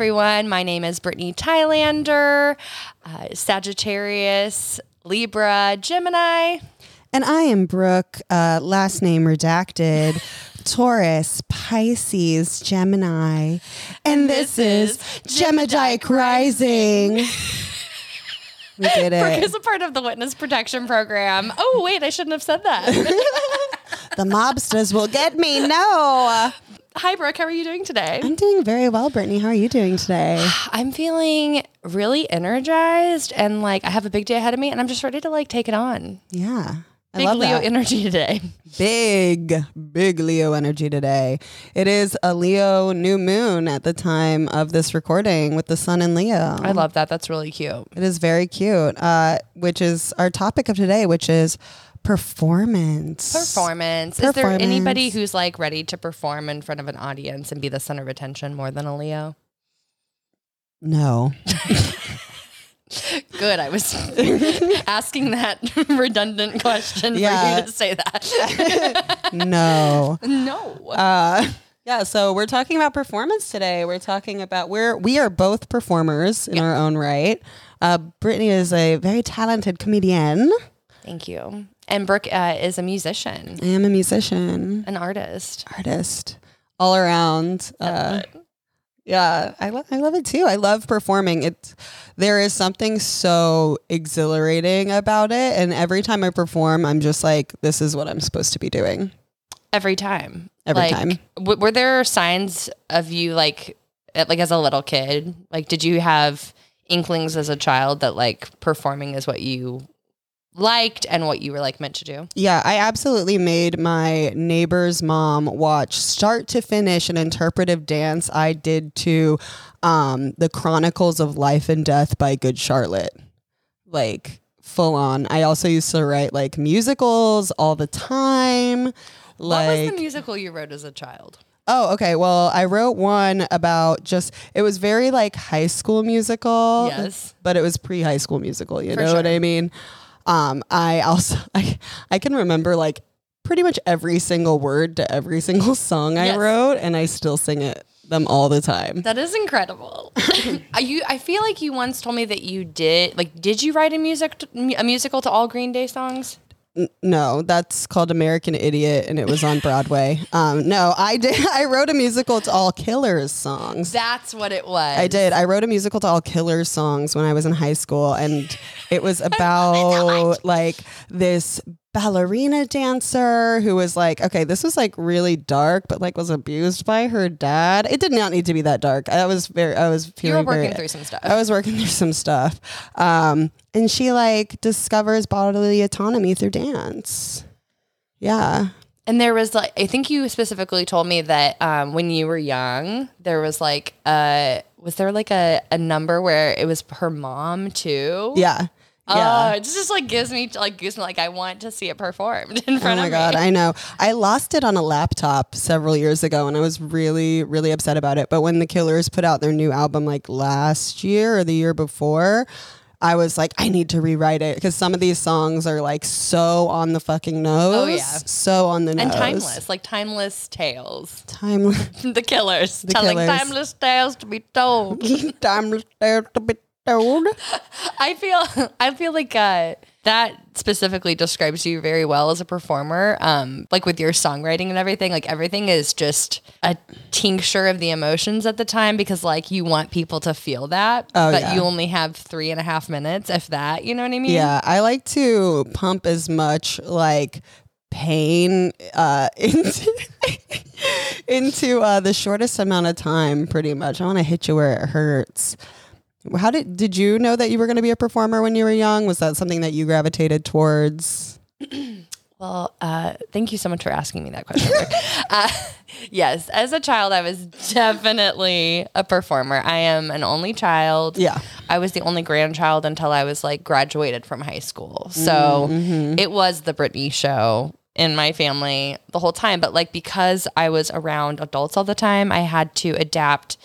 everyone. My name is Brittany Thailander, uh, Sagittarius, Libra, Gemini. And I am Brooke, uh, last name redacted, Taurus, Pisces, Gemini. And this, is Gemidyke Rising. We did Brooke it. is a part of the witness protection program. Oh, wait, I shouldn't have said that. The mobsters will get me. No. Hi, Brooke. How are you doing today? I'm doing very well, Brittany. How are you doing today? I'm feeling really energized and like I have a big day ahead of me and I'm just ready to like take it on. Yeah. I Big love Leo that. energy today. big, big Leo energy today. It is a Leo new moon at the time of this recording with the sun in Leo. I love that. That's really cute. It is very cute, uh, which is our topic of today, which is performance. Performance. Is there anybody who's like ready to perform in front of an audience and be the center of attention more than a Leo? No. Good. I was asking that redundant question for Yeah. you to say that. no. no. Uh, yeah, so we're talking about performance today. We're talking about we're we are both performers in our own right. Uh, Brittany is a very talented comedian. Thank you. And Brooke uh, is a musician, I am a musician, an artist. artist, all around. Uh, yeah, I love I love it too. I love performing. It there is something so exhilarating about it, and every time I perform, I'm just like, this is what I'm supposed to be doing. Every time. Every Like, time. W- were there signs of you like, like as a little kid? Like, did you have inklings as a child that like performing is what you liked and what you were like meant to do? Yeah, I absolutely made my neighbor's mom watch start to finish an interpretive dance I did to um, the Chronicles of Life and Death by Good Charlotte. Like full on. I also used to write like musicals all the time. what Like was the musical you wrote as a child? Oh, okay. Well, I wrote one about just it was very like high school musical. Yes. But it was pre high school musical, you For know what. I mean? Um, I also I I can remember like pretty much every single word to every single song I Yes. wrote and I still sing it them all the time. That is incredible. You, I feel like you once told me that you did. Like, did you write a music a musical to all Green Day songs? No, that's called American Idiot and it was on Broadway. Um, no, I did I wrote a musical to all Killers songs. That's what it was. I did. I wrote a musical to all Killers songs when I was in high school, and it was about like this ballerina dancer who was like, okay, this was like really dark, but like was abused by her dad. It did not need to be that dark. I was very, I was You were working very, through some stuff. I was working through some stuff, um, and she like discovers bodily autonomy through dance. Yeah. And there was like, I think you specifically told me that um, when you were young, there was like, a, was there like a, a number where it was her mom too? Yeah. Oh, Yeah. it just like gives me like gives me like I want to see it performed in oh front of me. Oh my god. I know. I lost it on a laptop several years ago and I was really really upset about it. But when the Killers put out their new album like last year or the year before, I was like I need to rewrite it because some of these songs are like so on the fucking oh, nose. Oh, yeah. So on the nose. and timeless, like timeless tales. Timeless. the killers telling Killers. timeless tales to be told. timeless there to be I feel I feel like uh, that specifically describes you very well as a performer. Um, like with your songwriting and everything, like everything is just a tincture of the emotions at the time because like you want people to feel that, Oh, but yeah. you only have three and a half minutes, if that. You know what I mean? Yeah, I like to pump as much like pain uh, into into uh, the shortest amount of time. Pretty much, I want to hit you where it hurts. How did did you know that you were going to be a performer when you were young? Was that something that you gravitated towards? Well, uh, thank you so much for asking me that question. Uh, yes, as a child, I was definitely a performer. I am an only child. Yeah. I was the only grandchild until I was like graduated from high school. So it was the Britney show in my family the whole time. But like because I was around adults all the time, I had to adapt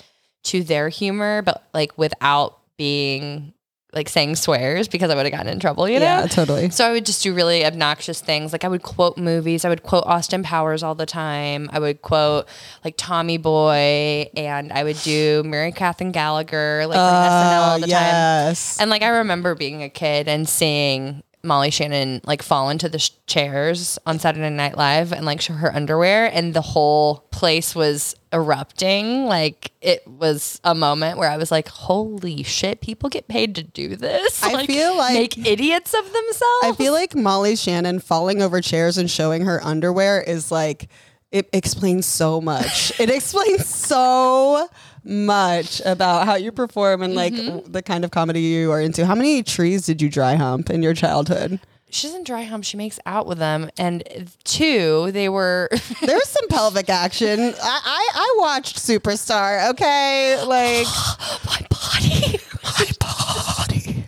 to their humor, but like without being like saying swears because I would have gotten in trouble, you know? Yeah, totally. So I would just do really obnoxious things. Like I would quote movies. I would quote Austin Powers all the time. I would quote like Tommy Boy and I would do Mary Catherine Gallagher like from SNL oh, all the time. yes. And like I remember being a kid and seeing Molly Shannon like fall into the sh- chairs on Saturday Night Live and like show her underwear, and the whole place was erupting. Like it was a moment where I was like, "Holy shit! People get paid to do this. I feel like- make idiots of themselves." I feel like Molly Shannon falling over chairs and showing her underwear is like it explains so much. it explains so much about how you perform and like Mm-hmm. the kind of comedy you are into. How many trees did you dry hump in your childhood? She doesn't dry hump. She makes out with them, and two, they were. There's some pelvic action. I, I I watched Superstar. Okay, like my body. my body.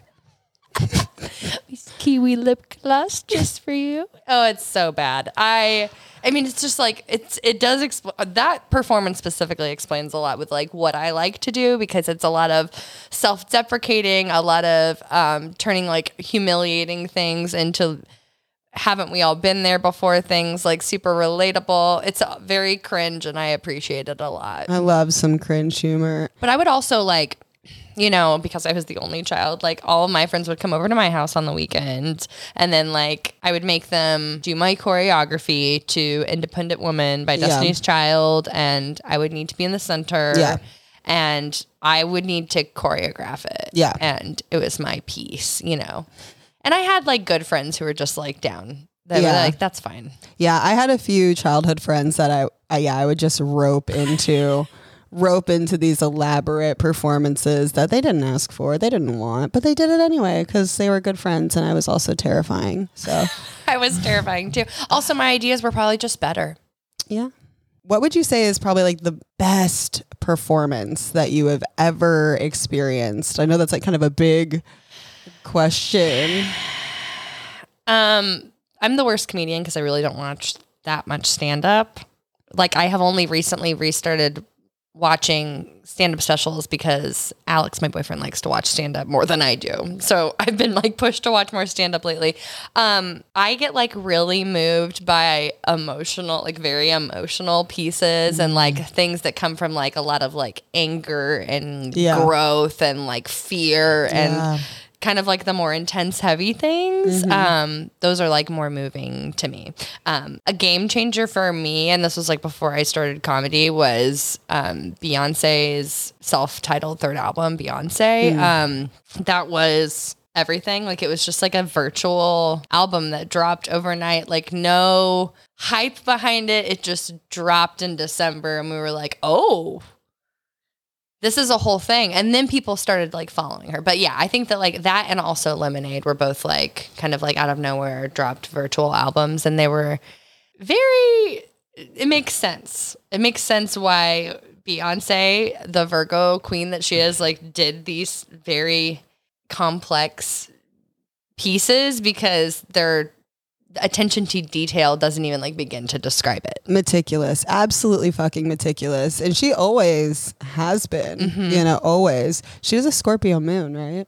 kiwi lip gloss just for you. Oh, it's so bad. I I mean it's just like it's it does expl- that performance specifically explains a lot with like what I like to do because it's a lot of self-deprecating, a lot of um turning like humiliating things into haven't we all been there before things like super relatable. It's very cringe and I appreciate it a lot. I love some cringe humor. But I would also like, you know, because I was the only child, like all of my friends would come over to my house on the weekend. And then like I would make them do my choreography to Independent Woman by Yeah. Destiny's Child. And I would need to be in the center. Yeah. And I would need to choreograph it. Yeah. And it was my piece, you know. And I had like good friends who were just like down. They Yeah. were like, that's fine. Yeah, I had a few childhood friends that I, I yeah, I would just rope into rope into these elaborate performances that they didn't ask for, they didn't want, but they did it anyway cuz they were good friends and I was also terrifying. So, I was terrifying too. Also, my ideas were probably just better. yeah. What would you say is probably like the best performance that you have ever experienced? I know that's like kind of a big question. Um, I'm the worst comedian because I really don't watch that much stand up. Like I have only recently restarted watching stand up specials because Alex, my boyfriend, likes to watch stand up more than I do. So I've been like pushed to watch more stand up lately. Um, I get like really moved by emotional, like very emotional pieces and like things that come from like a lot of like anger and Yeah. growth and like fear and Yeah. Kind of like the more intense heavy things um those are like more moving to me. Um a game changer for me and this was like before i started comedy was um beyonce's self-titled third album beyonce. Um that was everything. Like it was just like a virtual album that dropped overnight. Like no hype behind it. It just dropped in december and we were like oh this is a whole thing. And then people started like following her. But yeah i think that like that and also lemonade were both like kind of like out of nowhere dropped virtual albums. And they were very it makes sense. It makes sense why beyonce the virgo queen that she is like did these very complex pieces because their attention to detail doesn't even like begin to describe it meticulous, absolutely fucking meticulous. And she always has been, you know, always. She was a Scorpio moon, right?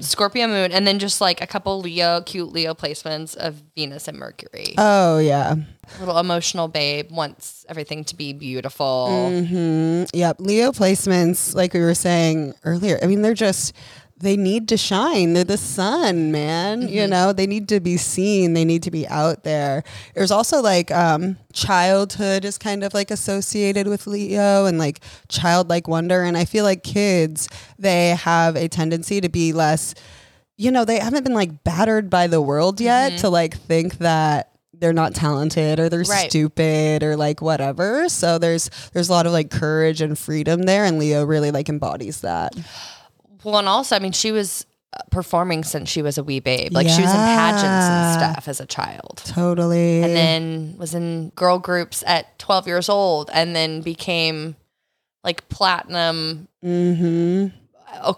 Scorpio moon, and then just like a couple Leo, cute Leo placements of Venus and Mercury. Oh, yeah. Little emotional babe wants everything to be beautiful. hmm Yep. Leo placements, like we were saying earlier, I mean, they're just, they need to shine. They're the sun, man. You know, they need to be seen. They need to be out there. There's also like um, childhood is kind of like associated with Leo and like childlike wonder. And I feel like kids, they have a tendency to be less, you know, they haven't been like battered by the world yet to like think that they're not talented or they're Right. stupid or like whatever. So there's there's a lot of like courage and freedom there and Leo really like embodies that. Well, and also, I mean, she was uh, performing since she was a wee babe. Like she was in pageants and Yeah. stuff as a child. Totally. And then was in girl groups at 12 years old and then became like platinum hmm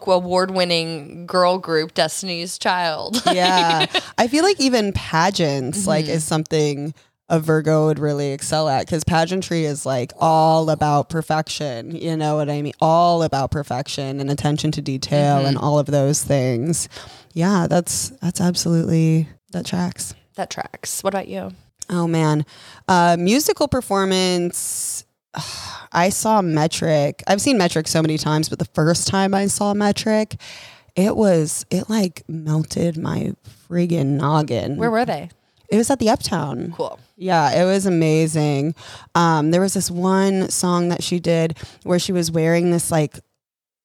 award winning girl group Destiny's Child. Yeah. I feel like even pageants like is something a Virgo would really excel at because pageantry is like all about perfection. You know what I mean? All about perfection and attention to detail and all of those things. Yeah, that's that's absolutely that tracks. That tracks. What about you? Oh man, uh, musical performance. I saw Metric. I've seen Metric so many times, but the first time I saw Metric, it was it like melted my friggin' noggin. Where were they? It was at the Uptown. Cool. Yeah, it was amazing. Um, there was this one song that she did where she was wearing this like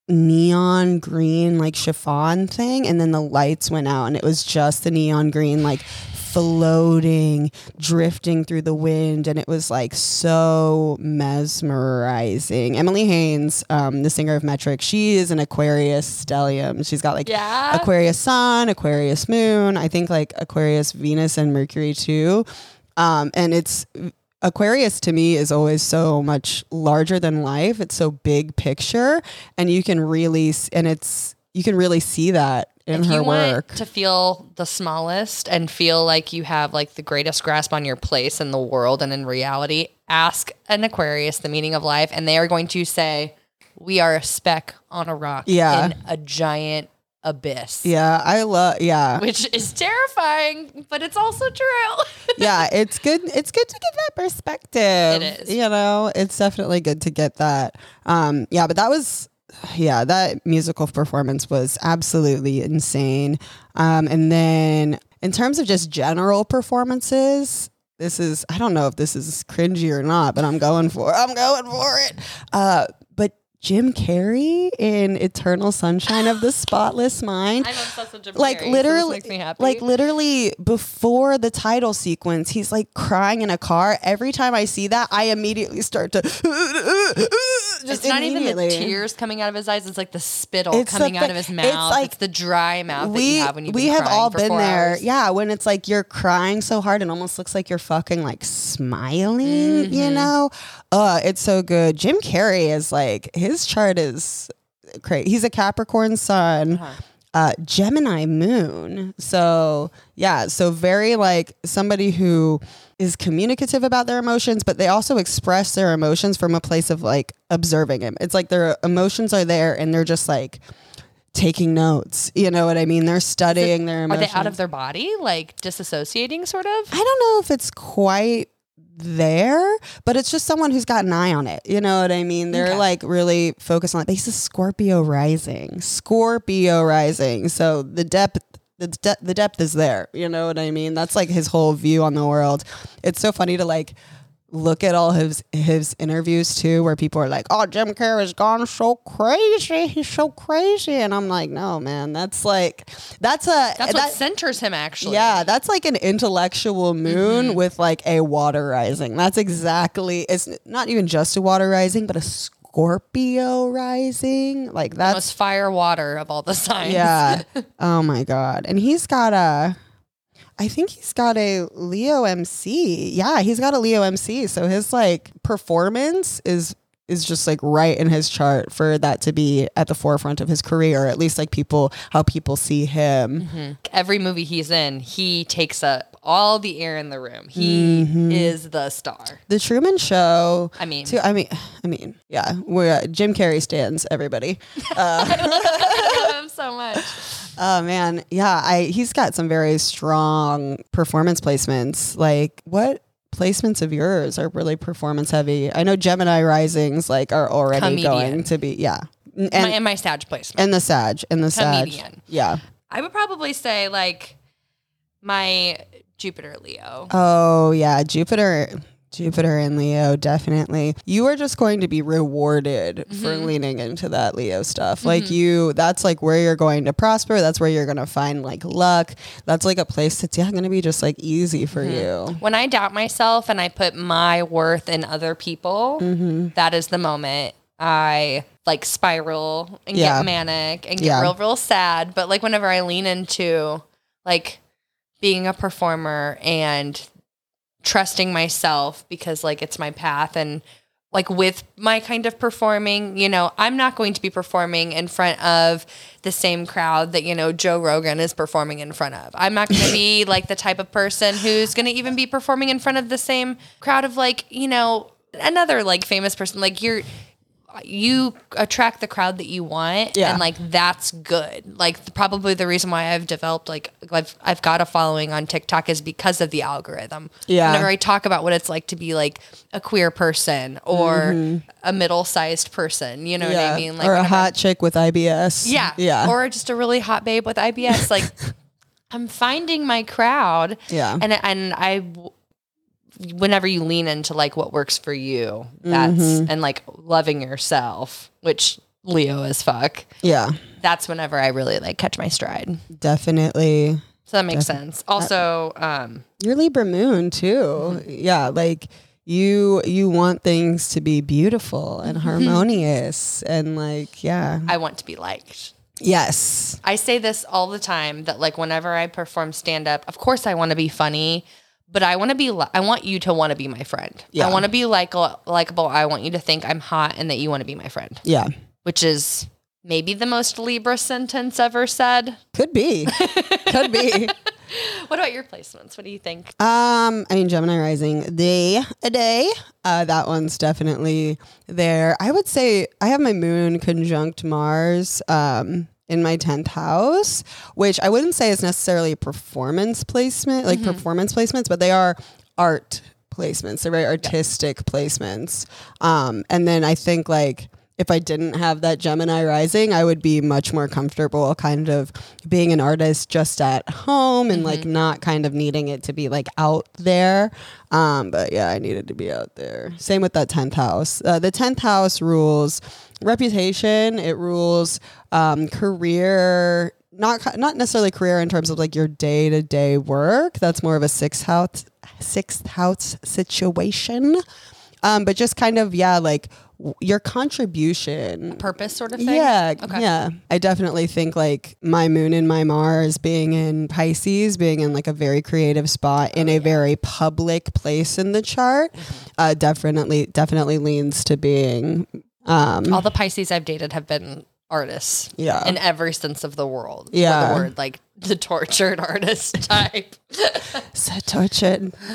neon green like chiffon thing and then the lights went out and it was just the neon green like floating drifting through the wind and it was like so mesmerizing emily haines um, the singer of metric she is an aquarius stellium she's got like Yeah. aquarius sun aquarius moon i think like aquarius venus and mercury too um, and it's Aquarius to me is always so much larger than life. It's so big picture, and you can really and it's you can really see that in if her you work. want to feel the smallest and feel like you have like the greatest grasp on your place in the world and in reality, ask an Aquarius the meaning of life, and they are going to say, "We are a speck on a rock Yeah. in a giant abyss." yeah, I love. Yeah, Which is terrifying, but it's also true. yeah, it's good. It's good to get that perspective. It is. You know, it's definitely good to get that. Um, yeah, but that was, yeah, that musical performance was absolutely insane. Um, and then in terms of just general performances, this is I don't know if this is cringy or not, but I'm going for I'm going for it. Uh, Jim Carrey in Eternal Sunshine of the Spotless Mind I'm obsessed with Jim like Carrey, so literally happy. like literally before the title sequence he's like crying in a car every time i see that i immediately start to just it's not even the tears coming out of his eyes; it's like the spittle It's the coming out of his mouth. it's like- it's the dry mouth that we you have when you've we have all been there hours. yeah when it's like you're crying so hard it almost looks like you're fucking like smiling Mm-hmm. you know uh it's so good jim carrey is like his chart is crazy he's a capricorn sun Uh-huh. uh, Gemini moon. So, yeah, so very like somebody who is communicative about their emotions, but they also express their emotions from a place of like observing him. It's like their emotions are there and they're just like taking notes. You know what I mean? They're studying their emotions. Are they out of their body, like disassociating, sort of? I don't know if it's quite there, but it's just someone who's got an eye on it. You know what I mean? They're Okay. like really focused on it. But he's a Scorpio rising, Scorpio rising. So the depth. The, de- the depth is there. You know what I mean? That's like his whole view on the world. It's so funny to like look at all his his interviews too, where people are like, "Oh, Jim Carrey's gone so crazy. He's so crazy," and I'm like, "No, man. That's like that's a That's what that- centers him, actually. yeah, that's like an intellectual moon Mm-hmm. with like a water rising. That's exactly. It's not even just a water rising, but a Scorpio rising. Like that's Most fire water of all the signs. yeah. oh my god. And he's got a. I think he's got a Leo MC. Yeah, he's got a Leo MC. So his like performance is is just like right in his chart for that to be at the forefront of his career, or at least like people how people see him. Every movie he's in, he takes up all the air in the room. He Mm-hmm. is the star. The Truman Show. I mean- too. I mean, I mean, yeah. We're uh, Jim Carrey stands. Everybody. I love him so much. Oh man, yeah. I he's got some very strong performance placements. Like what placements of yours are really performance heavy? I know Gemini Risings like are already Comedian. going to be yeah, and my, and my Sag placement. and the Sag and the Sag. Yeah. I would probably say like my Jupiter Leo. Oh yeah, Jupiter. Jupiter and Leo, definitely. You are just going to be rewarded for Mm-hmm. leaning into that Leo stuff. Like you, that's like where you're going to prosper. That's where you're going to find like luck. That's like a place that's yeah, going to be just like easy for Mm-hmm. you. When I doubt myself and I put my worth in other people, Mm-hmm. that is the moment I like spiral and Yeah. get manic and get Yeah. real, real sad. But like whenever I lean into like being a performer and trusting myself because like it's my path and like with my kind of performing, you know, I'm not going to be performing in front of the same crowd that, you know, Joe Rogan is performing in front of. I'm not going to be like the type of person who's going to even be performing in front of the same crowd of like, you know, another like famous person. Like you're you attract the crowd that you want Yeah. and like that's good like probably the reason why i've developed like i've i've got a following on tiktok is because of the algorithm Yeah. whenever i talk about what it's like to be like a queer person or a middle-sized person you know what i mean Mm-hmm. or a whenever- hot chick with IBS. yeah Yeah. or just a really hot babe with ibs like i'm finding my crowd Yeah. and and i whenever you lean into like what works for you that's Mm-hmm. and like loving yourself which leo is fuck yeah. that's whenever i really like catch my stride Definitely. so that makes sense also um You're Libra moon too. Yeah, like you you want things to be beautiful and harmonious and like yeah. i want to be liked Yes. I say this all the time that like whenever I perform stand up, of course I want to be funny, but I want to be li- I want you to want to be my friend. Yeah. I want to be like likable. I want you to think I'm hot and that you want to be my friend, Yeah. which is maybe the most Libra sentence ever said. Could be. Could be. What about your placements? What do you think? Um, I mean Gemini rising day a day. Uh, that one's definitely there. I would say I have my moon conjunct Mars um in my 10th house, which I wouldn't say is necessarily performance placement, like performance placements, but they are art placements. They're very artistic placements. Um, and then I think like if I didn't have that Gemini rising, I would be much more comfortable kind of being an artist just at home and like not kind of needing it to be like out there. Um, but yeah, I needed to be out there. Same with that 10th house. Uh, the 10th house rules reputation, it rules um, career, not not necessarily career in terms of like your day to day work. That's more of a sixth house sixth house situation. Um, but just kind of yeah, like w- your contribution. Purpose sort of thing? Yeah, Okay. yeah. I definitely think like my moon and my Mars being in Pisces, being in like a very creative spot Oh, in a very public place in the chart, Mm-hmm. uh, definitely definitely leans to being um, All the Pisces I've dated have been artists. Yeah. In every sense of the world. Yeah. the word like the tortured artist type. so tortured.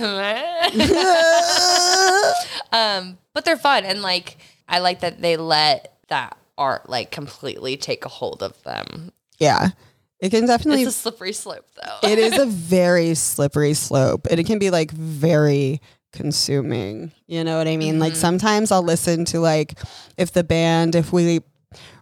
um, but they're fun and like I like that they let that art like completely take a hold of them. Yeah, it can definitely. It's a slippery slope though. it is a very slippery slope. and It can be like very consuming. You know what I mean? Like mm-hmm. sometimes I'll listen to like if the band, if we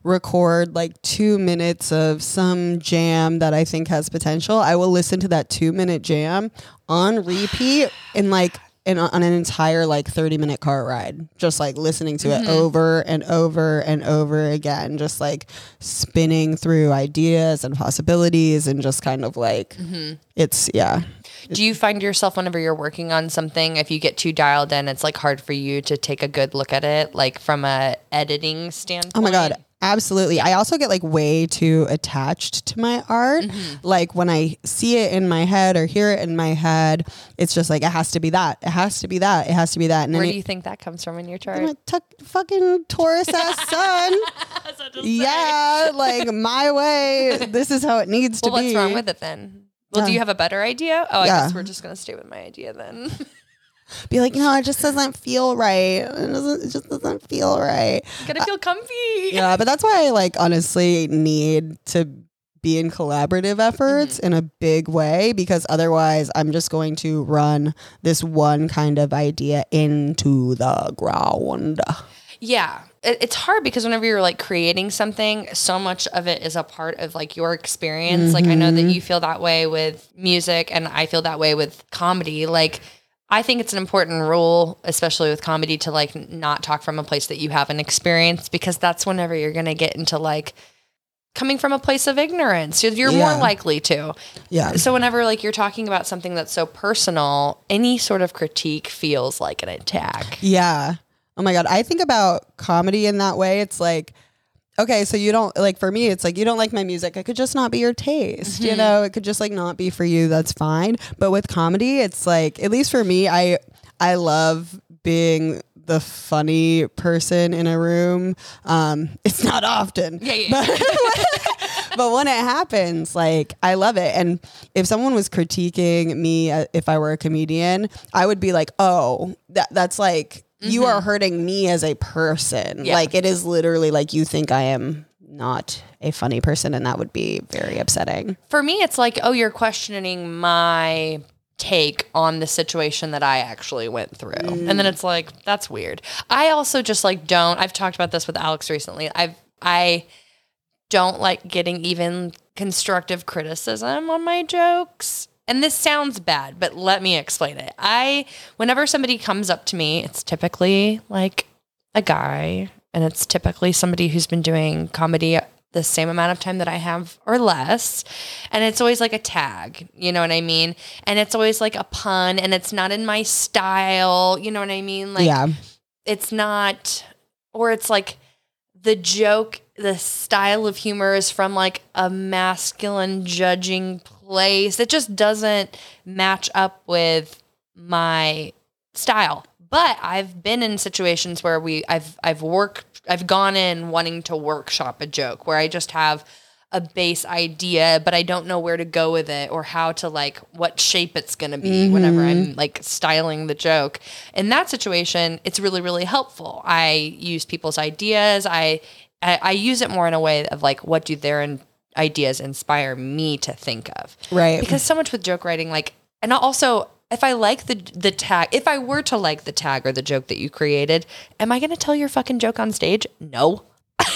record like two minutes of some jam that I think has potential, I will listen to that two minute jam on repeat in like in, on an entire like 30 minute car ride, just like listening to it mm-hmm. over and over and over again, just like spinning through ideas and possibilities and just kind of like mm-hmm. it's, yeah. Do you find yourself whenever you're working on something, if you get too dialed in, it's like hard for you to take a good look at it, like from a editing standpoint? Oh my god, absolutely. I also get like way too attached to my art. Mm-hmm. Like when I see it in my head or hear it in my head, it's just like it has to be that. It has to be that. It has to be that. And Where do it- you think that comes from in your chart? Fucking Taurus ass sun. yeah, like my way. This is how it needs well, to be. what's wrong with it then? Well, do you have a better idea? Oh, I Yeah. guess we're just gonna stay with my idea then. Be like, no, it just doesn't feel right. It, doesn't, it just doesn't feel right. Gotta feel comfy. yeah, but that's why I like honestly need to be in collaborative efforts Mm-hmm. in a big way because otherwise I'm just going to run this one kind of idea into the ground. Yeah. It, it's hard because whenever you're like creating something, so much of it is a part of like your experience. Like I know Mm-hmm. that you feel that way with music and I feel that way with comedy. Like I think it's an important rule, especially with comedy, to like not talk from a place that you haven't experienced because that's whenever you're gonna get into like coming from a place of ignorance. You're, you're Yeah. more likely to. Yeah. So whenever like you're talking about something that's so personal, any sort of critique feels like an attack. Yeah. Oh my God. I think about comedy in that way. It's like, okay, so you don't like for me, it's like you don't like my music. It could just not be your taste. You know, it could just like not be for you. That's fine. But with comedy, it's like, at least for me, I I love being the funny person in a room. Um, it's not often. Yeah, yeah. But, but when it happens, like I love it. And if someone was critiquing me uh, if I were a comedian, I would be like, "Oh, that that's like you are hurting me as a person. Mm-hmm. Yeah. Like it is literally like you think I am not a funny person and that would be very upsetting." For me, it's like, oh, you're questioning my take on the situation that I actually went through. And then it's like, that's weird. I also just like don't I've talked about this with Alex recently. I've I don't like getting even constructive criticism on my jokes. And this sounds bad, but let me explain it. I whenever somebody comes up to me, it's typically like a guy and it's typically somebody who's been doing comedy the same amount of time that I have or less. And it's always like a tag, you know what I mean? And it's always like a pun and it's not in my style, you know what I mean? Like yeah. it's not or it's like the joke the style of humor is from like a masculine judging place it just doesn't match up with my style. But i've been in situations where we i've i've worked i've gone in wanting to workshop a joke where i just have a base idea but i don't know where to go with it or how to like what shape it's going to be mm-hmm. whenever i'm like styling the joke. In that situation it's really really helpful. I use people's ideas. I i, I use it more in a way of like what do their in- ideas inspire me to think of Right. because so much with joke writing like and also if i like the the tag if i were to like the tag or the joke that you created am i going to tell your fucking joke on stage no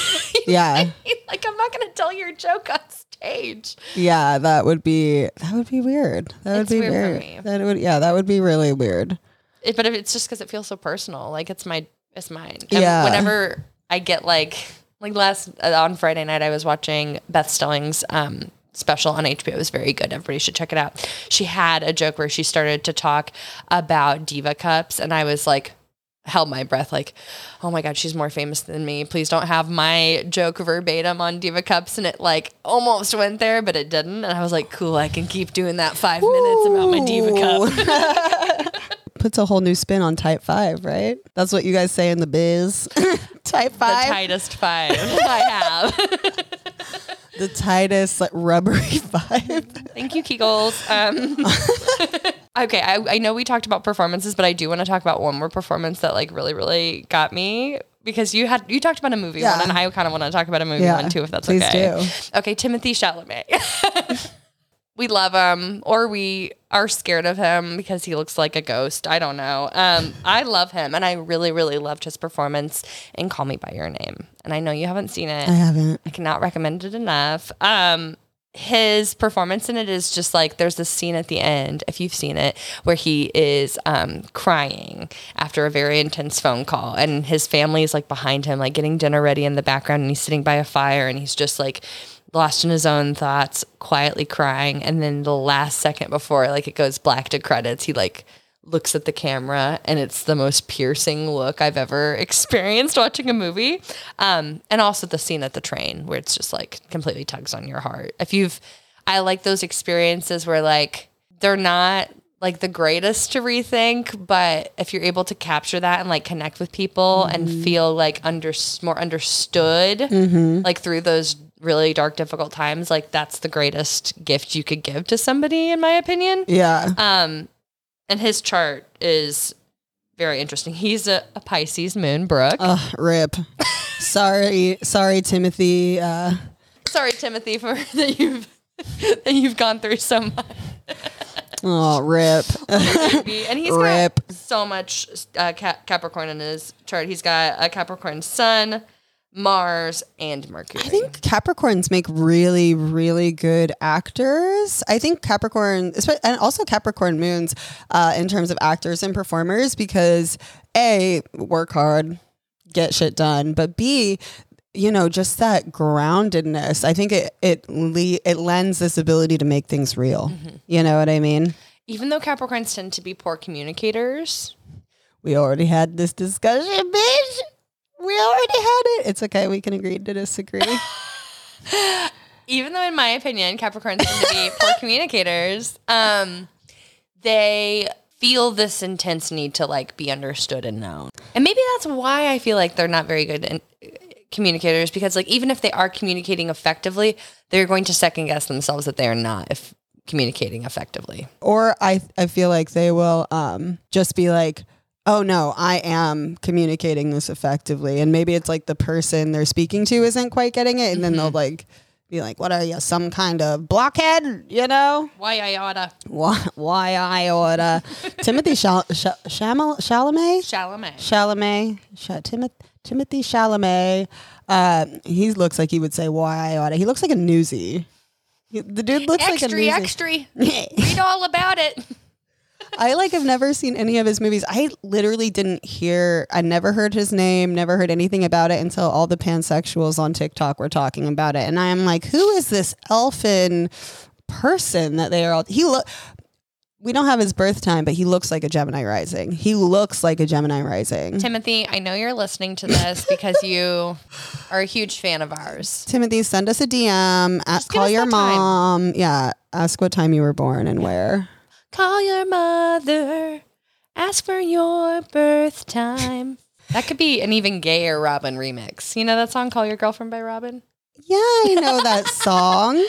Yeah. like i'm not going to tell your joke on stage Yeah, that would be that would be weird. That It's would be weird for weird. me. That would yeah, that would be really weird. It- but if it's just because it feels so personal like it's my it's mine and Yeah. whenever i get like like last uh, on friday night i was watching beth stelling's um special on hbo it was very good. Everybody should check it out. She had a joke where she started to talk about diva cups and i was like held my breath like oh my god she's more famous than me. Please don't have my joke verbatim on diva cups. And it like almost went there but it didn't. And i was like cool i can keep doing that five minutes about my diva cup Puts a whole new spin on tight five, right? That's what you guys say in the biz. tight five. the tightest five I have. the tightest like, rubbery five. Thank you, Kegels. Um, okay, I, I know we talked about performances, but I do want to talk about one more performance that like really, really got me because you had you talked about a movie Yeah. one, and I kind of want to talk about a movie Yeah, one too, if that's please okay. do. Okay, Timothy Chalamet. We love him, or we are scared of him because he looks like a ghost. I don't know. Um, I love him, and I really, really loved his performance in Call Me by Your Name. And I know you haven't seen it. I haven't. I cannot recommend it enough. Um, his performance in it is just like there's this scene at the end, if you've seen it, where he is um, crying after a very intense phone call, and his family is like behind him, like getting dinner ready in the background, and he's sitting by a fire, and he's just like lost in his own thoughts, quietly crying, and then the last second before like it goes black to credits, he like looks at the camera and it's the most piercing look I've ever experienced watching a movie. Um, and also the scene at the train where it's just like completely tugs on your heart. If you've, I like those experiences where like they're not like the greatest to rethink, but if you're able to capture that and like connect with people and feel like under more understood, like through those really dark, difficult times, like that's the greatest gift you could give to somebody, in my opinion. Yeah. Um, and his chart is very interesting. He's a, a Pisces moon, Brooke. Ugh, rip. sorry, sorry, Timothy. Uh, Sorry, Timothy, for that you've that you've gone through so much. oh, rip. And he's Rip. got so much uh, Cap- Capricorn in his chart. He's got a Capricorn Sun, Mars, and Mercury. I think Capricorns make really, really good actors. I think Capricorn, and also Capricorn moons, uh, in terms of actors and performers, because a work hard, get shit done, but b you know just that groundedness. I think it it le- it lends this ability to make things real. You know what I mean? even though Capricorns tend to be poor communicators, We already had this discussion, bitch. We already had it. It's okay. We can agree to disagree. even though in my opinion Capricorns tend to be poor communicators, um, they feel this intense need to like be understood and known. And maybe that's why I feel like they're not very good in, communicators because like even if they are communicating effectively, they're going to second guess themselves that they are not if communicating effectively. Or I I feel like they will um just be like, "Oh no, I am communicating this effectively." And maybe it's like the person they're speaking to isn't quite getting it and then they'll like be like, "What are you, some kind of blockhead?" You know? Why I oughta Why, why I oughta. Timothy Chal- Ch- Chamal- Chalamet? Chalamet. Chalamet, Ch- Timoth- Timothy Chalamet. Uh, he looks like he would say "Why I oughta." He looks like a newsie. He- the dude looks like a Extra, newsie. extra. Read all about it. I like have never seen any of his movies. I literally didn't hear. I never heard his name. Never heard anything about it until all the pansexuals on TikTok were talking about it, and I am like, who is this elfin person that they are all? He look. We don't have his birth time, but he looks like a Gemini rising. He looks like a Gemini rising. Timothy, I know you're listening to this because you are a huge fan of ours. Timothy, send us a DM. Ask, give call your that time. mom. Yeah, ask what time you were born and where. Call your mother. Ask for your birth time. That could be an even gayer Robyn remix. You know that song "Call Your Girlfriend" by Robyn? Yeah, I know that song.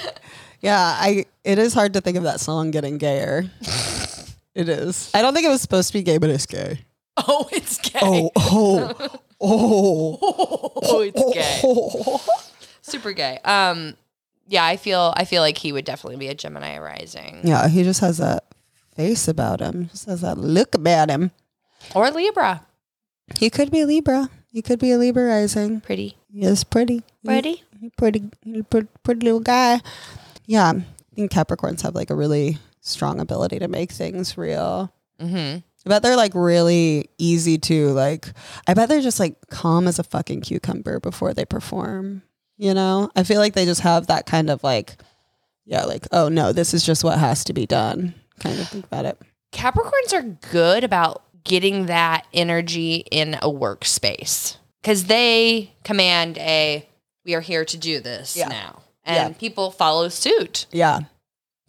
Yeah, I. It is hard to think of that song getting gayer. It is. I don't think it was supposed to be gay, but it's gay. Oh, it's gay. Oh, oh, oh, Oh, it's gay. oh. Super gay. Um, yeah, I feel I feel like he would definitely be a Gemini rising Yeah, he just has that face about him. Just has that look about him. or Libra. He could be Libra. He could be a Libra rising. Pretty, He is pretty. pretty. He pretty, pretty, pretty little guy. Yeah, I think Capricorns have like a really strong ability to make things real. Mm-hmm. I bet they're like really easy to like. I bet they're just like calm as a fucking cucumber before they perform. You know, I feel like they just have that kind of like, yeah, like oh no, this is just what has to be done. Kind of think about it. Capricorns are good about getting that energy in a workspace because they command a we are here to do this Yeah. now and Yeah. people follow suit Yeah,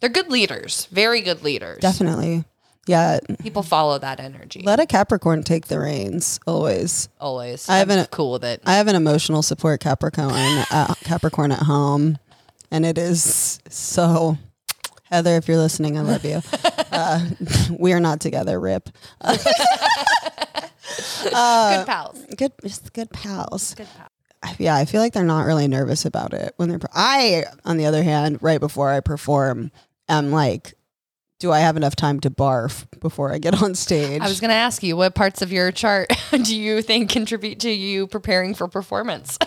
they're good leaders very good leaders definitely. Yeah, people follow that energy let a Capricorn take the reins always. always I i'm haven't- cool with it I have an emotional support Capricorn uh, Capricorn at home, and it is so. Heather, if you're listening, I love you. Uh, we are not together. Rip. good pals Good, just good pals. good pals Yeah, I feel like they're not really nervous about it when they're. I, on the other hand, right before I perform, am like, do I have enough time to barf before I get on stage? i was going to ask you what parts of your chart do you think contribute to you preparing for performance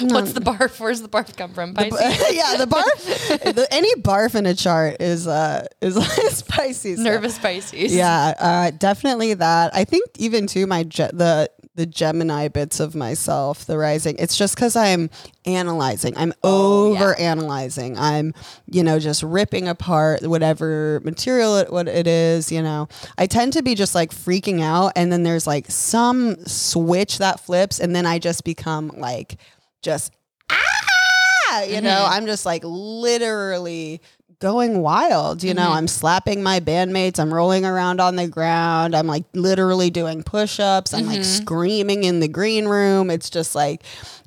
what's the barf where's the barf come from Pisces? yeah, the barf. the, any barf in a chart is uh is is Pisces. nervous pisces Yeah, uh, definitely that. I think even too my ge- the the Gemini bits of myself, the rising. It's just because I'm analyzing. I'm Oh, yeah. over analyzing. I'm you know just ripping apart whatever material it, what it is. You know, I tend to be just like freaking out, and then there's like some switch that flips, and then I just become like just ah, you know, mm-hmm. I'm just like literally going wild. You know, mm-hmm. I'm slapping my bandmates. I'm rolling around on the ground. I'm like literally doing push ups. I'm like mm-hmm. screaming in the green room. It's just like,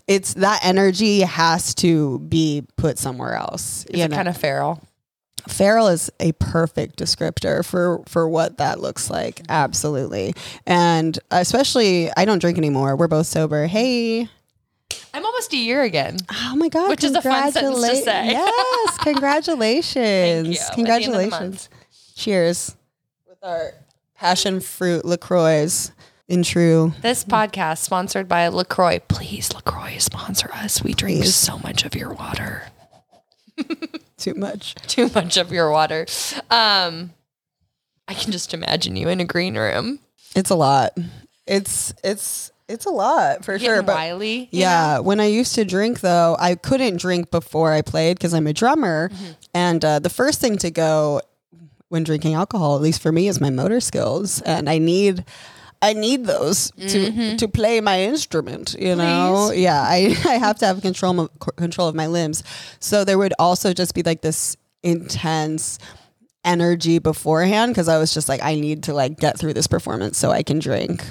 it's that energy has to be put somewhere else. Is you know, kind of feral feral is a perfect descriptor for for what that looks like. Mm. Absolutely, and especially I don't drink anymore. We're both sober. Hey. I'm almost a year again. Oh my God! Which is a fun sentence to say. Yes, congratulations! you. At the end of the Congratulations! Cheers with our passion fruit Lacroix in true. This podcast sponsored by LaCroix. Please, LaCroix, sponsor us. We drink Please. so much of your water. Too much. Too much of your water. Um, I can just imagine you in a green room. It's a lot. It's it's it's a lot for sure. But wily. Yeah, when I used to drink though, I couldn't drink before I played because I'm a drummer, and uh, the first thing to go when drinking alcohol, at least for me, is my motor skills, and I need. I need those to to play my instrument. You know, yeah. I, I have to have control of, control of my limbs. So there would also just be like this intense energy beforehand because I was just like, I need to like get through this performance so I can drink.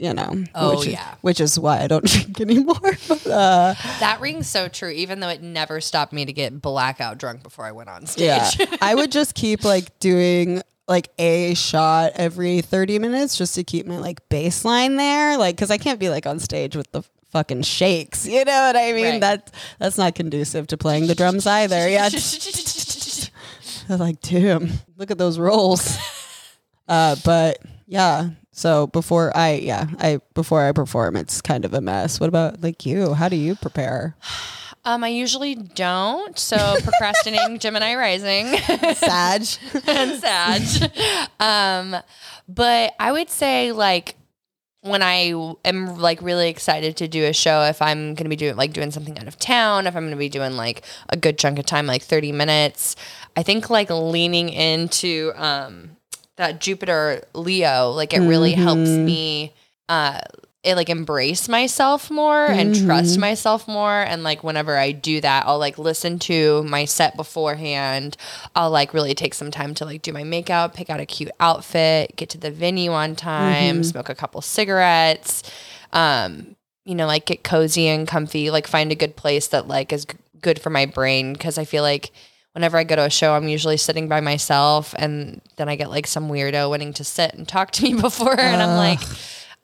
You know, Oh, which is, yeah. which is why I don't drink anymore. But, uh, That rings so true, even though it never stopped me to get blackout drunk before I went on stage. yeah, I would just keep like doing like a shot every 30 minutes just to keep my like baseline there like because i can't be like on stage with the fucking shakes you know what i mean Right. that that's not conducive to playing the drums either yeah like damn look at those rolls uh but yeah so before i yeah i before i perform it's kind of a mess what about like you how do you prepare um, I usually don't. So procrastinating Gemini rising. sag and Sag. Um, but I would say like when I am like really excited to do a show, if I'm gonna be doing like doing something out of town, if I'm gonna be doing like a good chunk of time, like 30 minutes, I think like leaning into um that Jupiter Leo, like it really helps me uh it like embrace myself more and trust myself more. And like whenever I do that I'll like listen to my set beforehand. I'll like really take some time to like do my makeup pick out a cute outfit get to the venue on time smoke a couple cigarettes um you know like get cozy and comfy like find a good place that like is good for my brain. Because I feel like whenever I go to a show, I'm usually sitting by myself, and then I get like some weirdo wanting to sit and talk to me before, and I'm like,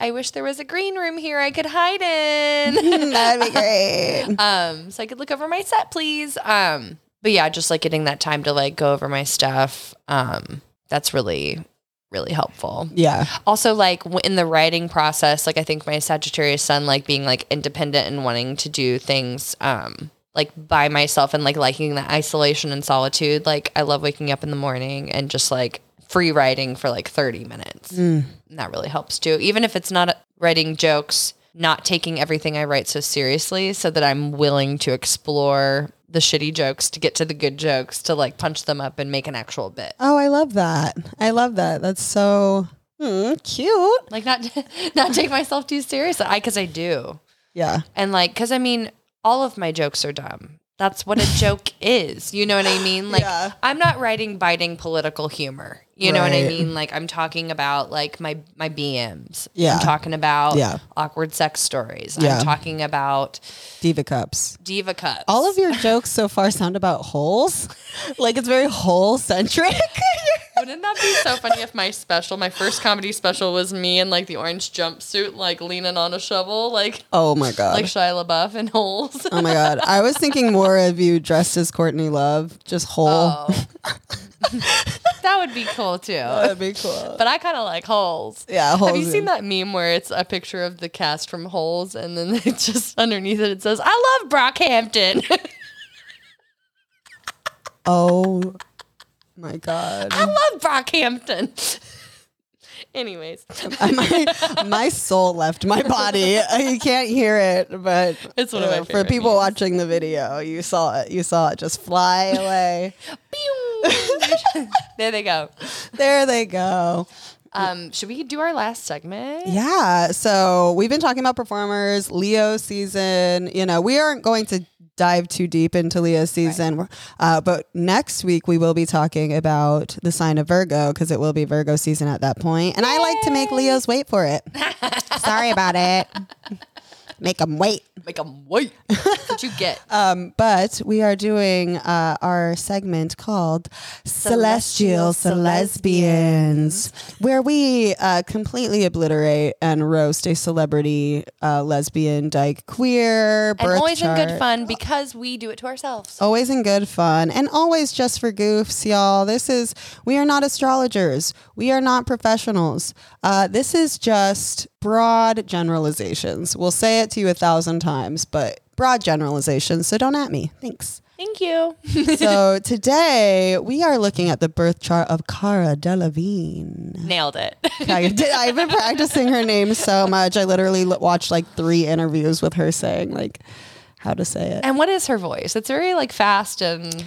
I wish there was a green room here I could hide in, that'd be great. Um, so I could look over my set, please. Um, but yeah, just like getting that time to like go over my stuff, um, that's really really helpful. Yeah. Also like in the writing process like i think my sagittarius sun like being like independent and wanting to do things um like by myself and like liking the isolation and solitude like i love waking up in the morning and just like free writing for like 30 minutes and that really helps too even if it's not writing jokes not taking everything i write so seriously so that i'm willing to explore the shitty jokes to get to the good jokes to like punch them up and make an actual bit Oh, I love that. I love that. That's so hmm, cute. like not not take myself too seriously i because i do Yeah. and like because i mean all of my jokes are dumb that's what a joke is you know what i mean like Yeah. i'm not writing biting political humor you know what i mean like i'm talking about like my my bms Yeah. i'm talking about Yeah. awkward sex stories Yeah. i'm talking about Diva cups. diva cups All of your jokes so far sound about holes. like it's very hole centric. Wouldn't that be so funny if my special my first comedy special was me in like the orange jumpsuit like leaning on a shovel like oh my god. like shia labeouf in holes oh my god. I was thinking more of you dressed as Courtney Love, just hole. Oh. that would be cool too. That'd be cool. But I kind of like holes. Yeah, holes. Have you seen that meme where it's a picture of the cast from Holes and then it's just underneath it it says, I love Brockhampton. Oh my god. I love Brockhampton. Anyways, my my soul left my body. Uh, You can't hear it, but It's one of my for people memes. watching the video, you saw it. You saw it just fly away. There they go. there they go. Um, should we do our last segment? Yeah. So we've been talking about performers, Leo season. You know, we aren't going to dive too deep into Leo's season, uh, but next week we will be talking about the sign of Virgo because it will be Virgo season at that point. And I like to make Leos wait for it. Sorry about it. Make them wait. Make them wait. what you get? Um, but we are doing uh, our segment called Celestial Celesbians, where we uh, completely obliterate and roast a celebrity, uh, lesbian, dyke, queer, and birth always in good fun because we do it to ourselves. Always in good fun and always just for goofs, y'all. This is, we are not astrologers. We are not professionals. Uh, this is just broad generalizations. We'll say it to you a thousand times, but broad generalizations. So don't at me. Thanks. Thank you. so today we are looking at the birth chart of Cara Delevingne. Nailed it. I did, I've been practicing her name so much. I literally watched like three interviews with her saying like how to say it. and what is her voice? It's very like fast and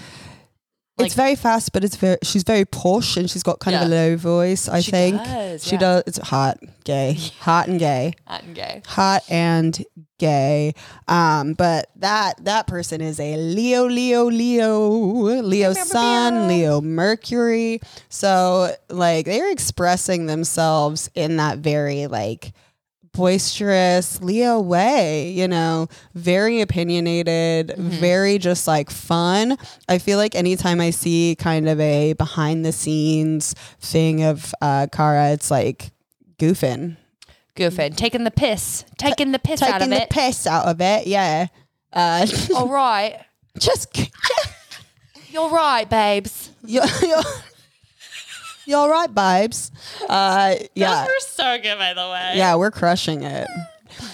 it's very fast, but it's very she's very posh and she's got kind of a low voice. I She think does, she yeah. does. It's hot, gay, hot and gay, hot and gay. hot and gay. Um, but that that person is a Leo, Leo, Leo, Leo Sun, Leo Mercury. So like they're expressing themselves in that very like boisterous Leo way, you know, very opinionated, very just like fun. I feel like anytime I see kind of a behind the scenes thing of uh Cara, it's like goofing. Goofing, taking the piss, taking the piss out Taking of the it. piss out of it, yeah. Uh All right, just you're right, babes. you're, you're, you're all right, babes. Uh yeah. Those were so good, by the way. Yeah, we're crushing it.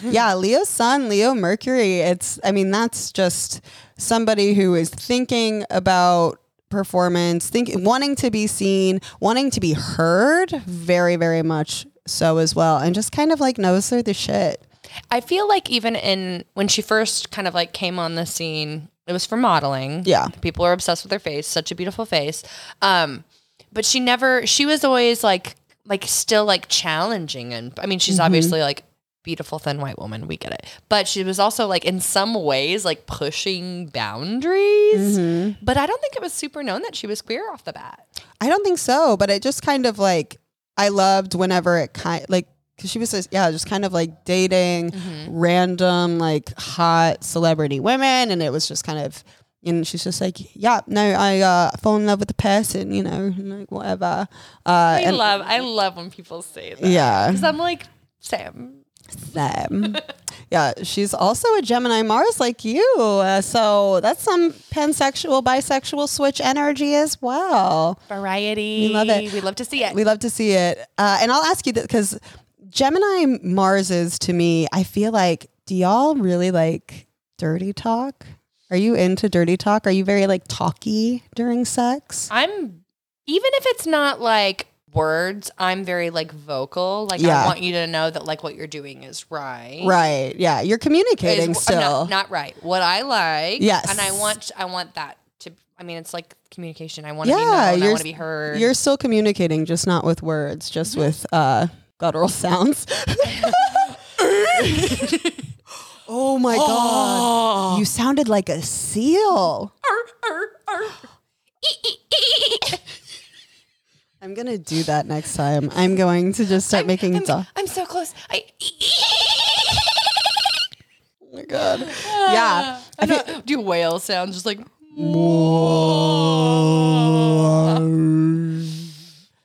yeah, Leo Sun, Leo Mercury. It's, I mean, that's just somebody who is thinking about performance, think wanting to be seen, wanting to be heard, very, very much so as well, and just kind of like knows they're the shit. I feel like even in when she first kind of like came on the scene, it was for modeling. Yeah. People are obsessed with her face, such a beautiful face. Um, but she never she was always like like still like challenging and I mean she's mm-hmm. obviously like beautiful thin white woman, we get it. But she was also like in some ways like pushing boundaries. Mm-hmm. But I don't think it was super known that she was queer off the bat. I don't think so, but it just kind of like I loved whenever it kind like because she was just, yeah just kind of like dating mm-hmm. random like hot celebrity women, and it was just kind of and she's just like yeah no I uh, fall in love with the person you know like whatever uh, I love I love when people say that. yeah Because I'm like, Sam, Sam. yeah, she's also a Gemini Mars like you. Uh, so that's some pansexual, bisexual switch energy as well. variety. We love it. We love to see it. We love to see it. Uh, and I'll ask you that because Gemini Marses to me, I feel like, do y'all really like dirty talk? Are you into dirty talk? Are you very like talky during sex? I'm even if it's not like words, I'm very like vocal. Like Yeah. I want you to know that like what you're doing is right. Right. Yeah. You're communicating Is- uh, still. not, not right. What I like. Yes. And I want I want that to I mean it's like communication. I want to be yeah. known. I You're, want to be heard. you're still communicating, just not with words, just with uh, guttural sounds. oh my God. You sounded like a seal. I'm to do that next time. I'm going to just start making I'm. I'm so close. I Oh my God. Yeah. I know, do whale sounds just like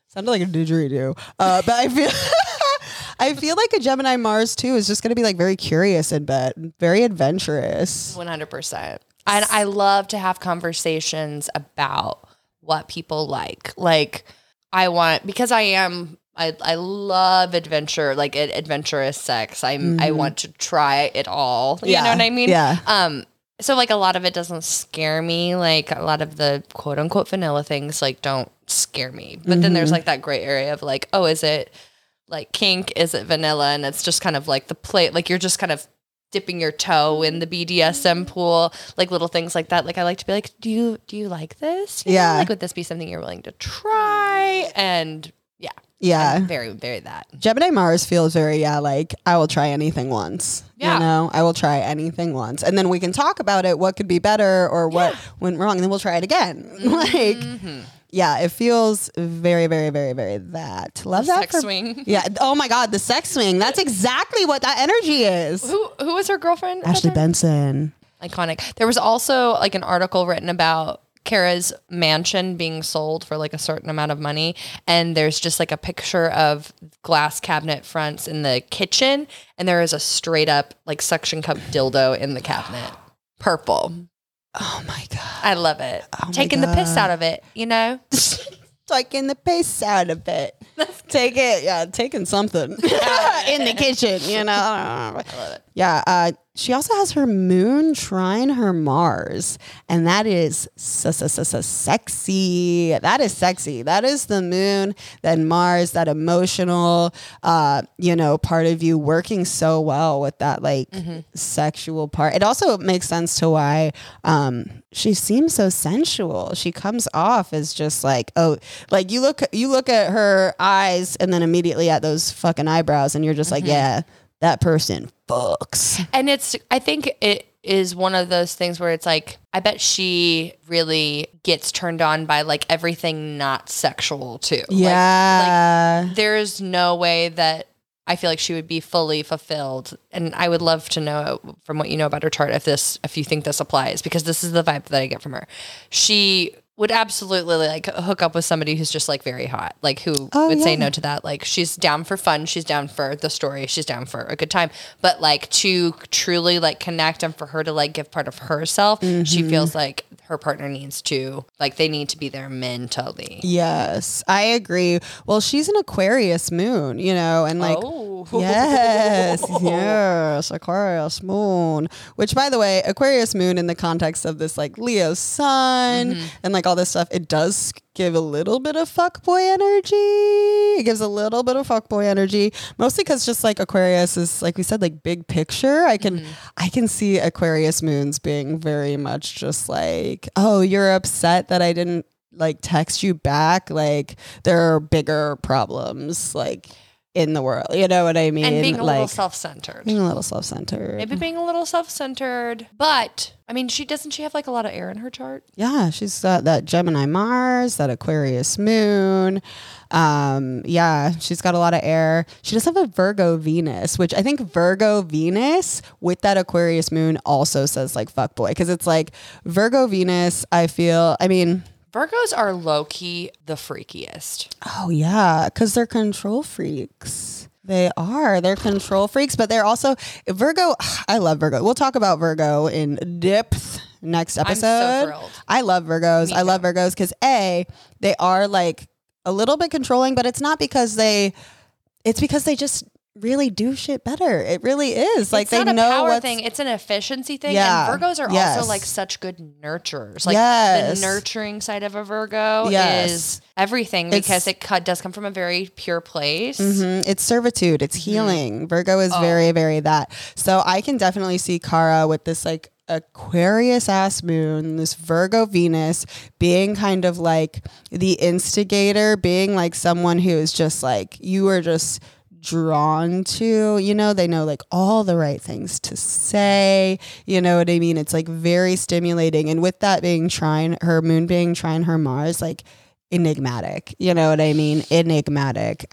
Sounded like a didgeridoo. Uh, but I feel I feel like a Gemini Mars too is just gonna be like very curious in bed, very adventurous. 100%. And I love to have conversations about what people like. Like, I want, because I am, I, I love adventure, like adventurous sex. I'm, I want to try it all. You Yeah, know what I mean? yeah. Um, so like a lot of it doesn't scare me. Like a lot of the quote unquote vanilla things like don't scare me. But then there's like that gray area of like, oh, is it like kink? Is it vanilla? And it's just kind of like the plate. Like you're just kind of dipping your toe in the BDSM pool, like little things like that. Like I like to be like, do you do you like this? You know, Yeah. Like would this be something you're willing to try? And yeah, Yeah. I'm very very that. Gemini Mars feels very, yeah, like I will try anything once. Yeah. You know, I will try anything once. And then we can talk about it, what could be better or what went wrong, and then we'll try it again. Mm-hmm. Yeah, it feels very, very, very, very that. Love that. Sex for- swing. Yeah. Oh my God, the sex swing. That's exactly what that energy is. Who who was her girlfriend? Ashley? Benson. iconic. There was also like an article written about Cara's mansion being sold for like a certain amount of money, and there's just like a picture of glass cabinet fronts in the kitchen, and there is a straight up like suction cup dildo in the cabinet, purple. Oh my God. I love it. Oh Taking the piss out of it, you know. taking the piss out of it. Take it, yeah, taking something in the kitchen, you know. I love it. Yeah, uh, she also has her moon trine her Mars, and that is sexy. That is sexy. That is the moon, then Mars, that emotional, uh, you know, part of you working so well with that like sexual part. It also makes sense to why um, she seems so sensual. She comes off as just like oh, like you look you look at her eyes and then immediately at those fucking eyebrows, and you're just like yeah, that person fucks. And it's, I think it is one of those things where it's like, I bet she really gets turned on by like everything not sexual too. Yeah. Like, Yeah. there's no way that I feel like she would be fully fulfilled. And I would love to know from what you know about her chart if this, if you think this applies, because this is the vibe that I get from her. She would absolutely like hook up with somebody who's just like very hot, like who Oh, would say no to that. Like she's down for fun, she's down for the story, she's down for a good time. But like to truly like connect and for her to like give part of herself, she Mm-hmm. feels like her partner needs to like they need to be there mentally. Yes, I agree. Well, she's an Aquarius moon, you know, and like oh. Yes, yes, Aquarius moon. Which, by the way, Aquarius moon in the context of this like Leo sun and like all this stuff, it does give a little bit of fuckboy energy. It gives a little bit of fuckboy energy, mostly because just like Aquarius is like we said, like big picture. I can mm-hmm. I can see Aquarius moons being very much just like, oh, you're upset that I didn't like text you back. Like there are bigger problems like in the world. You know what I mean? and being a like little self-centered. being a little self-centered. Maybe being a little self-centered, but I mean, she doesn't she have like a lot of air in her chart? Yeah, she's got that Gemini Mars, that Aquarius Moon. Um, yeah, she's got a lot of air. She does have a Virgo Venus, which I think Virgo Venus with that Aquarius Moon also says like fuck boy because it's like Virgo Venus. I feel. I mean, Virgos are low key the freakiest. oh yeah, because they're control freaks. They are. They're control freaks, but they're also Virgo. I love Virgo. We'll talk about Virgo in depth next episode. I'm so thrilled. I love Virgos. Me I love too. Virgos because a they are like a little bit controlling, but it's not because they. It's because they just really do shit better. It really is. Like it's they not a know power thing; it's an efficiency thing. Yeah. And Virgos are Yes. also like such good nurturers. Like Yes. the nurturing side of a Virgo Yes. is everything It's- because it cut, does come from a very pure place. Mhm. It's servitude. It's Mm-hmm. healing. Virgo Oh. is very, very that. So I can definitely see Cara with this like Aquarius ass moon, this Virgo Venus being kind of like the instigator, being like someone who is just like you are just drawn to, you know, they know like all the right things to say, you know what I mean? It's like very stimulating. And with that being trine, her moon being trine her Mars, like enigmatic. You know what I mean? Enigmatic.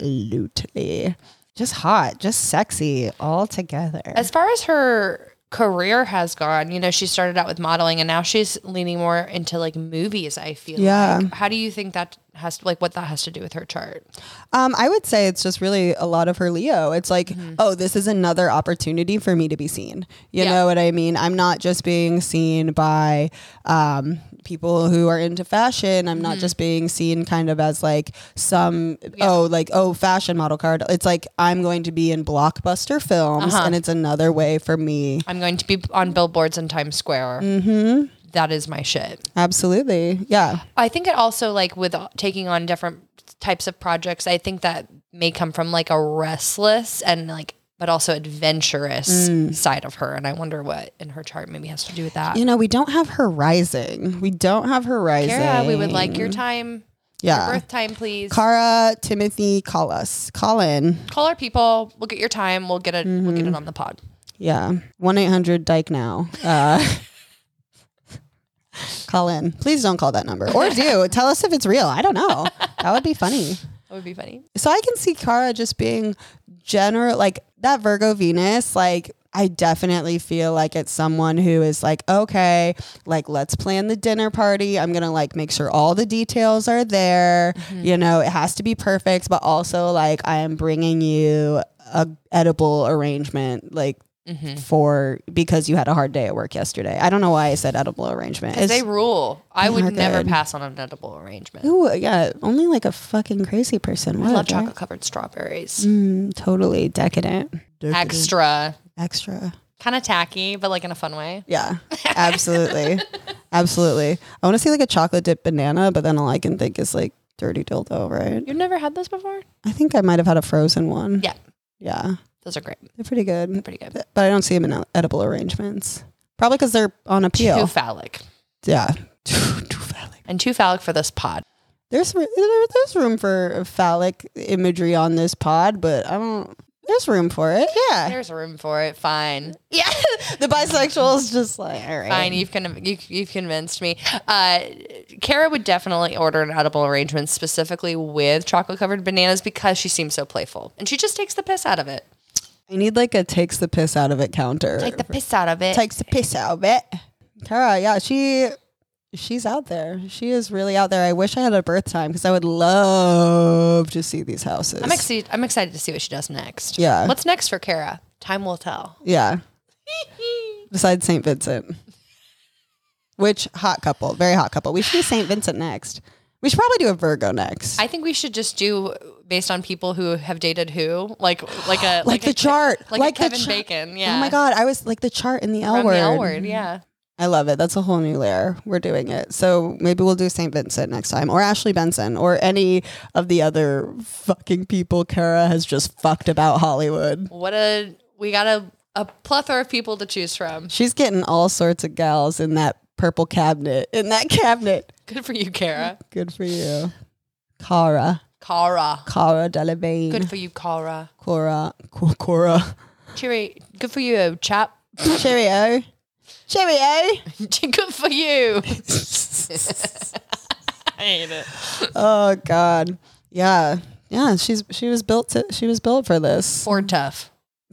Absolutely. Just hot, just sexy all together. As far as her career has gone, you know, she started out with modeling and now she's leaning more into like movies, I feel Yeah. like. How do you think that has to like what that has to do with her chart? Um, I would say it's just really a lot of her Leo. It's like, oh, this is another opportunity for me to be seen. You Yeah. know what I mean? I'm not just being seen by um, people who are into fashion. I'm not just being seen kind of as like some, oh, like, oh, fashion model card. It's like I'm going to be in blockbuster films and it's another way for me. I'm going to be on billboards in Times Square. Mm-hmm. Is my shit. Absolutely. Yeah. I think it also like with taking on different types of projects, I think that may come from like a restless and like but also adventurous side of her. And I wonder what in her chart maybe has to do with that. You know, we don't have her rising. We don't have her rising. Cara, we would like your time. Yeah. Your birth time, please. Cara, Timothy, call us. Call in. Call our people. We'll get your time. We'll get it. We'll get it on the pod. Yeah. 1 800 Dyke now. Uh, call in. Please don't call that number. Or do. Tell us if it's real. I don't know. That would be funny. That would be funny. So I can see Cara just being general, like that Virgo Venus, like. I definitely feel like it's someone who is like, okay, like let's plan the dinner party. I'm gonna like make sure all the details are there. Mm-hmm. You know, it has to be perfect, but also like I am bringing you a edible arrangement, like for because you had a hard day at work yesterday. I don't know why I said edible arrangement. Because It's- they rule. I would are never good. pass on an edible arrangement. Ooh, yeah, only like a fucking crazy person. I would, love right? chocolate covered strawberries. Mm, totally decadent. Extra extra. Kind of tacky, but like in a fun way. Yeah, absolutely, absolutely. I want to see like a chocolate dip banana, but then all I can think is like dirty dildo, right? You've never had those before? I think I might have had a frozen one. Yeah. yeah, Those are great. they're pretty good, Pretty good. but I don't see them in edible arrangements. Probably because they're on appeal. Too phallic. yeah, too, too phallic. And too phallic for this pod. There's there's room for phallic imagery on this pod, but I don't. There's room for it. Yeah, There's room for it. Fine. yeah. the bisexual is just like all right. Fine. You've con- you, you've convinced me. Uh, Cara would definitely order an edible arrangement specifically with chocolate covered bananas because she seems so playful and she just takes the piss out of it. I need like a takes the piss out of it counter. Take the piss out of it. takes the piss out of it. Cara, yeah, she she's out there. She is really out there. I wish I had a birth time because I would love to see these houses. I'm excited. I'm excited to see what she does next. Yeah. What's next for Cara? Time will tell. Yeah. Besides St. Vincent. Which hot couple, very hot couple. We should do St. Vincent next. We should probably do a Virgo next. I think we should just do based on people who have dated who, like like a like, the a, chart. like, like a Kevin the chart. Bacon. Yeah. Oh my god, I was like the chart in the L From word. the L word. Yeah. I love it. That's a whole new layer. We're doing it. So maybe we'll do St. Vincent next time or Ashley Benson or any of the other fucking people Cara has just fucked about Hollywood. What a we got a a plethora of people to choose from. She's getting all sorts of gals in that purple cabinet. In that cabinet. Good for you, Cara. Good for you. Cara. Cara. Cara Delevingne. Good for you, Cara. Cora. Co- Cora. Cheery. Good for you, chap. Cheerio. Cheerio. Good for you. I hate it. Oh God. Yeah. Yeah. She's she was built to she was built for this. Ford tough.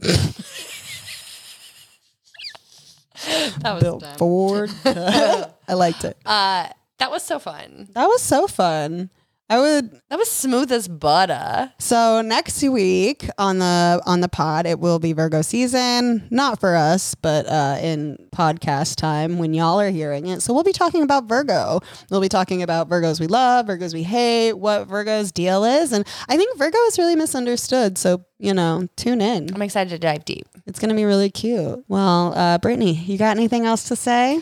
that was Built dumb. Ford. I liked it. Uh, that was so fun. That was so fun. I would That was smooth as butter. so next week on the on the pod it will be Virgo season, not for us, but uh, in podcast time when y'all are hearing it. So we'll be talking about Virgo. We'll be talking about Virgos we love, Virgos we hate, what Virgo's deal is, and I think Virgo is really misunderstood. So you know, tune in. I'm excited to dive deep. It's gonna be really cute. Well, uh, Brittany, you got anything else to say?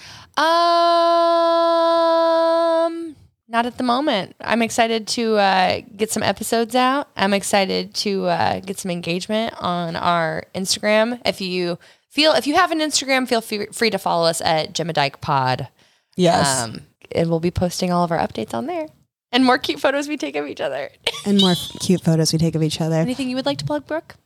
Um, not at the moment. I'm excited to uh, get some episodes out. I'm excited to uh, get some engagement on our Instagram. If you feel, if you have an Instagram, feel free, free to follow us at Gemidyke Pod. Yes, Um, and we'll be posting all of our updates on there and more cute photos we take of each other. and more cute photos we take of each other. Anything you would like to plug, Brooke?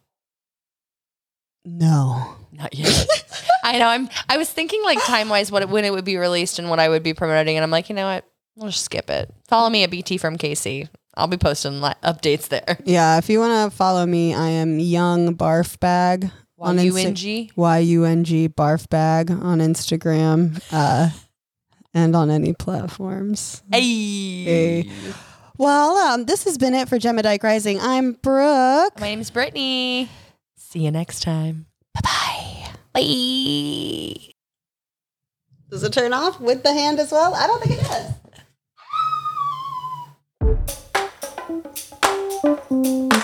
No. Not yet. I know. I'm. I was thinking like time wise, what it, when it would be released and what I would be promoting, and I'm like, you know what? We'll just skip it. Follow me at BT from Casey. I'll be posting li- updates there. Yeah, if you want to follow me, I am Young Barf Bag on Y-U-N-G? Y U N G Barf Bag on Instagram uh, and on any platforms. Hey. Hey. Well, um, this has been it for Gemidyke Rising. I'm Brooke. My name is Brittany. See you next time. Bye-bye. Bye. Does it turn off with the hand as well? I don't think it does. Música